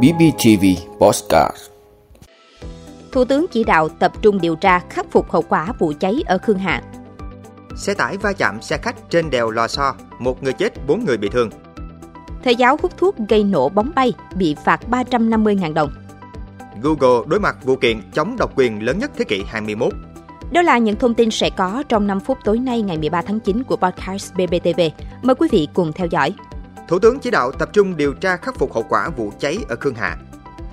BBTV Postcard Thủ tướng chỉ đạo tập trung điều tra khắc phục hậu quả vụ cháy ở Khương Hạ. Xe tải va chạm xe khách trên đèo Lò So, một người chết, bốn người bị thương. Thầy giáo hút thuốc gây nổ bóng bay bị phạt 350.000 đồng. Google đối mặt vụ kiện chống độc quyền lớn nhất thế kỷ 21. Đó là những thông tin sẽ có trong 5 phút tối nay ngày 13 tháng 9 của podcast BBTV. Mời quý vị cùng theo dõi. Thủ tướng chỉ đạo tập trung điều tra khắc phục hậu quả vụ cháy ở Khương Hạ.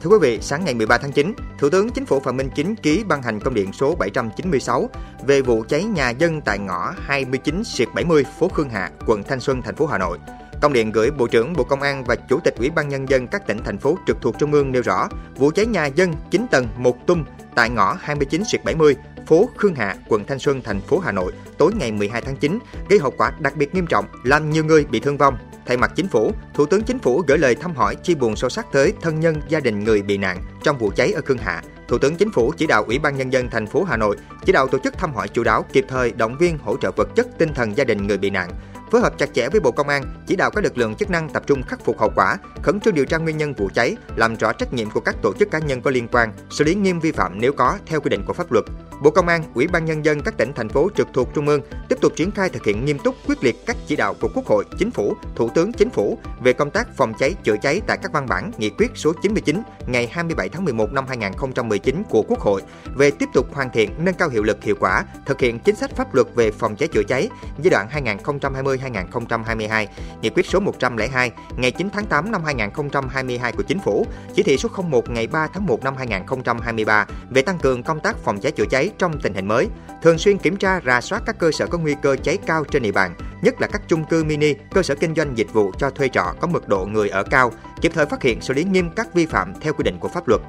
Thưa quý vị, sáng ngày 13 tháng 9, Thủ tướng Chính phủ Phạm Minh Chính ký ban hành công điện số 796 về vụ cháy nhà dân tại ngõ 29 70 phố Khương Hạ, quận Thanh Xuân, thành phố Hà Nội. Công điện gửi Bộ trưởng Bộ Công an và Chủ tịch Ủy ban Nhân dân các tỉnh, thành phố trực thuộc Trung ương nêu rõ, vụ cháy nhà dân 9 tầng một tung tại ngõ 29 70 phố Khương Hạ, quận Thanh Xuân, thành phố Hà Nội tối ngày 12 tháng 9 gây hậu quả đặc biệt nghiêm trọng, làm nhiều người bị thương vong. Thay mặt chính phủ, Thủ tướng Chính phủ gửi lời thăm hỏi chia buồn sâu sắc tới thân nhân gia đình người bị nạn trong vụ cháy ở Khương Hạ. Thủ tướng Chính phủ chỉ đạo Ủy ban nhân dân thành phố Hà Nội chỉ đạo tổ chức thăm hỏi chủ đáo, kịp thời động viên hỗ trợ vật chất tinh thần gia đình người bị nạn, phối hợp chặt chẽ với Bộ Công an, chỉ đạo các lực lượng chức năng tập trung khắc phục hậu quả, khẩn trương điều tra nguyên nhân vụ cháy, làm rõ trách nhiệm của các tổ chức cá nhân có liên quan, xử lý nghiêm vi phạm nếu có theo quy định của pháp luật. Bộ Công an, Ủy ban nhân dân các tỉnh thành phố trực thuộc trung ương tiếp tục triển khai thực hiện nghiêm túc quyết liệt các chỉ đạo của Quốc hội, Chính phủ, Thủ tướng Chính phủ về công tác phòng cháy chữa cháy tại các văn bản nghị quyết số 99 ngày 27 tháng 11 năm 2019 của Quốc hội về tiếp tục hoàn thiện nâng cao hiệu lực hiệu quả thực hiện chính sách pháp luật về phòng cháy chữa cháy giai đoạn 2020-2022, nghị quyết số 102 ngày 9 tháng 8 năm 2022 của Chính phủ, chỉ thị số 01 ngày 3 tháng 1 năm 2023 về tăng cường công tác phòng cháy chữa cháy trong tình hình mới, thường xuyên kiểm tra rà soát các cơ sở có nguy cơ cháy cao trên địa bàn, nhất là các chung cư mini, cơ sở kinh doanh dịch vụ cho thuê trọ có mật độ người ở cao, kịp thời phát hiện xử lý nghiêm các vi phạm theo quy định của pháp luật.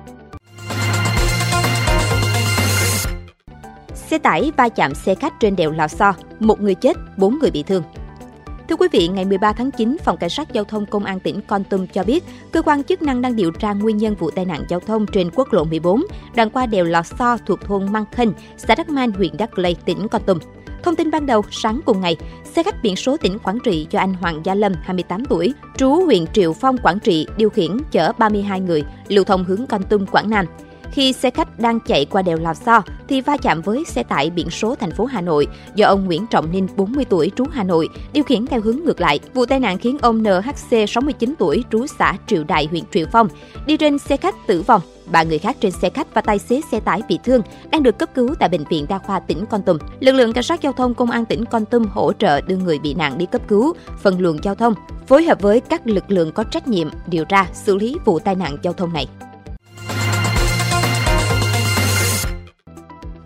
Xe tải va chạm xe khách trên đèo Lò So, một người chết, bốn người bị thương. Thưa quý vị, ngày 13 tháng 9, Phòng Cảnh sát Giao thông Công an tỉnh Con Tum cho biết, cơ quan chức năng đang điều tra nguyên nhân vụ tai nạn giao thông trên quốc lộ 14, đoạn qua đèo Lò So thuộc thôn Măng Khinh, xã Đắc Man, huyện Đắc Lây, tỉnh Con Tum. Thông tin ban đầu, sáng cùng ngày, xe khách biển số tỉnh Quảng Trị do anh Hoàng Gia Lâm, 28 tuổi, trú huyện Triệu Phong, Quảng Trị, điều khiển chở 32 người, lưu thông hướng Con Tum, Quảng Nam. Khi xe khách đang chạy qua đèo Lò So thì va chạm với xe tải biển số thành phố Hà Nội do ông Nguyễn Trọng Ninh 40 tuổi trú Hà Nội điều khiển theo hướng ngược lại. Vụ tai nạn khiến ông NHC 69 tuổi trú xã Triệu Đại huyện Triệu Phong đi trên xe khách tử vong. Ba người khác trên xe khách và tài xế xe tải bị thương đang được cấp cứu tại bệnh viện đa khoa tỉnh Con Tum. Lực lượng cảnh sát giao thông công an tỉnh Con Tum hỗ trợ đưa người bị nạn đi cấp cứu, phân luồng giao thông, phối hợp với các lực lượng có trách nhiệm điều tra xử lý vụ tai nạn giao thông này.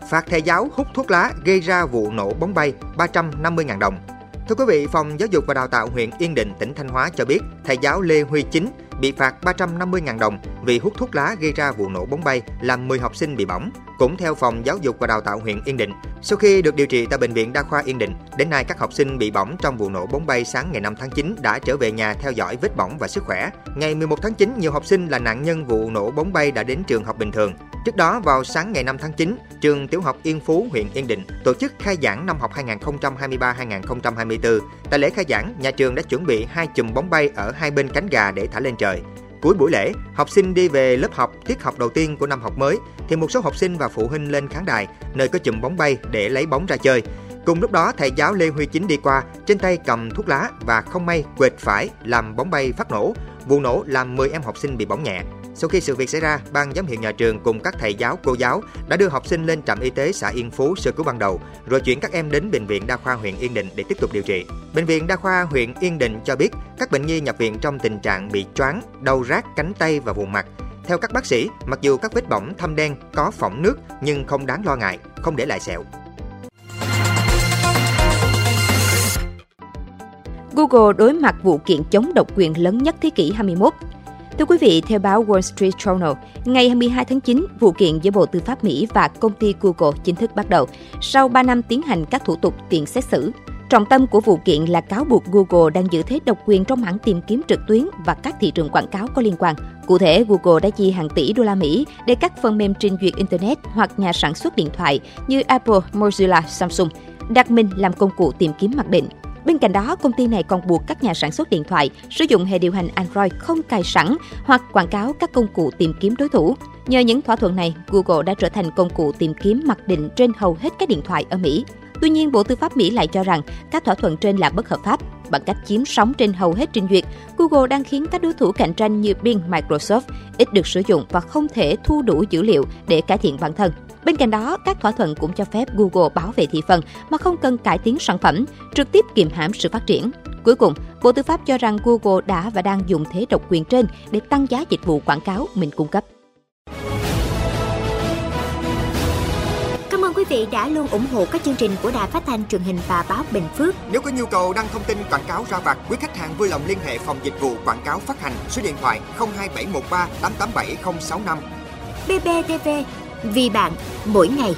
Phạt thầy giáo hút thuốc lá gây ra vụ nổ bóng bay 350.000 đồng. Thưa quý vị, Phòng Giáo dục và Đào tạo huyện Yên Định, tỉnh Thanh Hóa cho biết thầy giáo Lê Huy Chính bị phạt 350.000 đồng vì hút thuốc lá gây ra vụ nổ bóng bay làm 10 học sinh bị bỏng. Cũng theo Phòng Giáo dục và Đào tạo huyện Yên Định, sau khi được điều trị tại Bệnh viện Đa khoa Yên Định, đến nay các học sinh bị bỏng trong vụ nổ bóng bay sáng ngày 5 tháng 9 đã trở về nhà theo dõi vết bỏng và sức khỏe. Ngày 11 tháng 9, nhiều học sinh là nạn nhân vụ nổ bóng bay đã đến trường học bình thường. Trước đó, vào sáng ngày 5 tháng 9, trường tiểu học Yên Phú, huyện Yên Định tổ chức khai giảng năm học 2023-2024. Tại lễ khai giảng, nhà trường đã chuẩn bị hai chùm bóng bay ở hai bên cánh gà để thả lên trời. Cuối buổi lễ, học sinh đi về lớp học tiết học đầu tiên của năm học mới, thì một số học sinh và phụ huynh lên khán đài nơi có chùm bóng bay để lấy bóng ra chơi. Cùng lúc đó, thầy giáo Lê Huy Chính đi qua, trên tay cầm thuốc lá và không may quệt phải làm bóng bay phát nổ. Vụ nổ làm 10 em học sinh bị bỏng nhẹ. Sau khi sự việc xảy ra, ban giám hiệu nhà trường cùng các thầy giáo, cô giáo đã đưa học sinh lên trạm y tế xã Yên Phú sơ cứu ban đầu, rồi chuyển các em đến bệnh viện đa khoa huyện Yên Định để tiếp tục điều trị. Bệnh viện đa khoa huyện Yên Định cho biết các bệnh nhi nhập viện trong tình trạng bị choáng, đau rát cánh tay và vùng mặt. Theo các bác sĩ, mặc dù các vết bỏng thâm đen có phỏng nước nhưng không đáng lo ngại, không để lại sẹo. Google đối mặt vụ kiện chống độc quyền lớn nhất thế kỷ 21. Thưa quý vị, theo báo Wall Street Journal, ngày 22 tháng 9, vụ kiện giữa Bộ Tư pháp Mỹ và công ty Google chính thức bắt đầu, sau 3 năm tiến hành các thủ tục tiền xét xử. Trọng tâm của vụ kiện là cáo buộc Google đang giữ thế độc quyền trong mảng tìm kiếm trực tuyến và các thị trường quảng cáo có liên quan. Cụ thể, Google đã chi hàng tỷ đô la Mỹ để các phần mềm trình duyệt Internet hoặc nhà sản xuất điện thoại như Apple, Mozilla, Samsung đặt mình làm công cụ tìm kiếm mặc định. Bên cạnh đó, công ty này còn buộc các nhà sản xuất điện thoại sử dụng hệ điều hành Android không cài sẵn hoặc quảng cáo các công cụ tìm kiếm đối thủ. Nhờ những thỏa thuận này, Google đã trở thành công cụ tìm kiếm mặc định trên hầu hết các điện thoại ở Mỹ. Tuy nhiên, Bộ Tư pháp Mỹ lại cho rằng các thỏa thuận trên là bất hợp pháp. Bằng cách chiếm sóng trên hầu hết trình duyệt, Google đang khiến các đối thủ cạnh tranh như Bing, Microsoft ít được sử dụng và không thể thu đủ dữ liệu để cải thiện bản thân. Bên cạnh đó, các thỏa thuận cũng cho phép Google bảo vệ thị phần mà không cần cải tiến sản phẩm, trực tiếp kiềm hãm sự phát triển. Cuối cùng, Bộ Tư pháp cho rằng Google đã và đang dùng thế độc quyền trên để tăng giá dịch vụ quảng cáo mình cung cấp. Cảm ơn quý vị đã luôn ủng hộ các chương trình của Đài Phát thanh truyền hình và báo Bình Phước. Nếu có nhu cầu đăng thông tin quảng cáo ra vặt, quý khách hàng vui lòng liên hệ phòng dịch vụ quảng cáo phát hành số điện thoại 02713 887065. BBTV, vì bạn, mỗi ngày.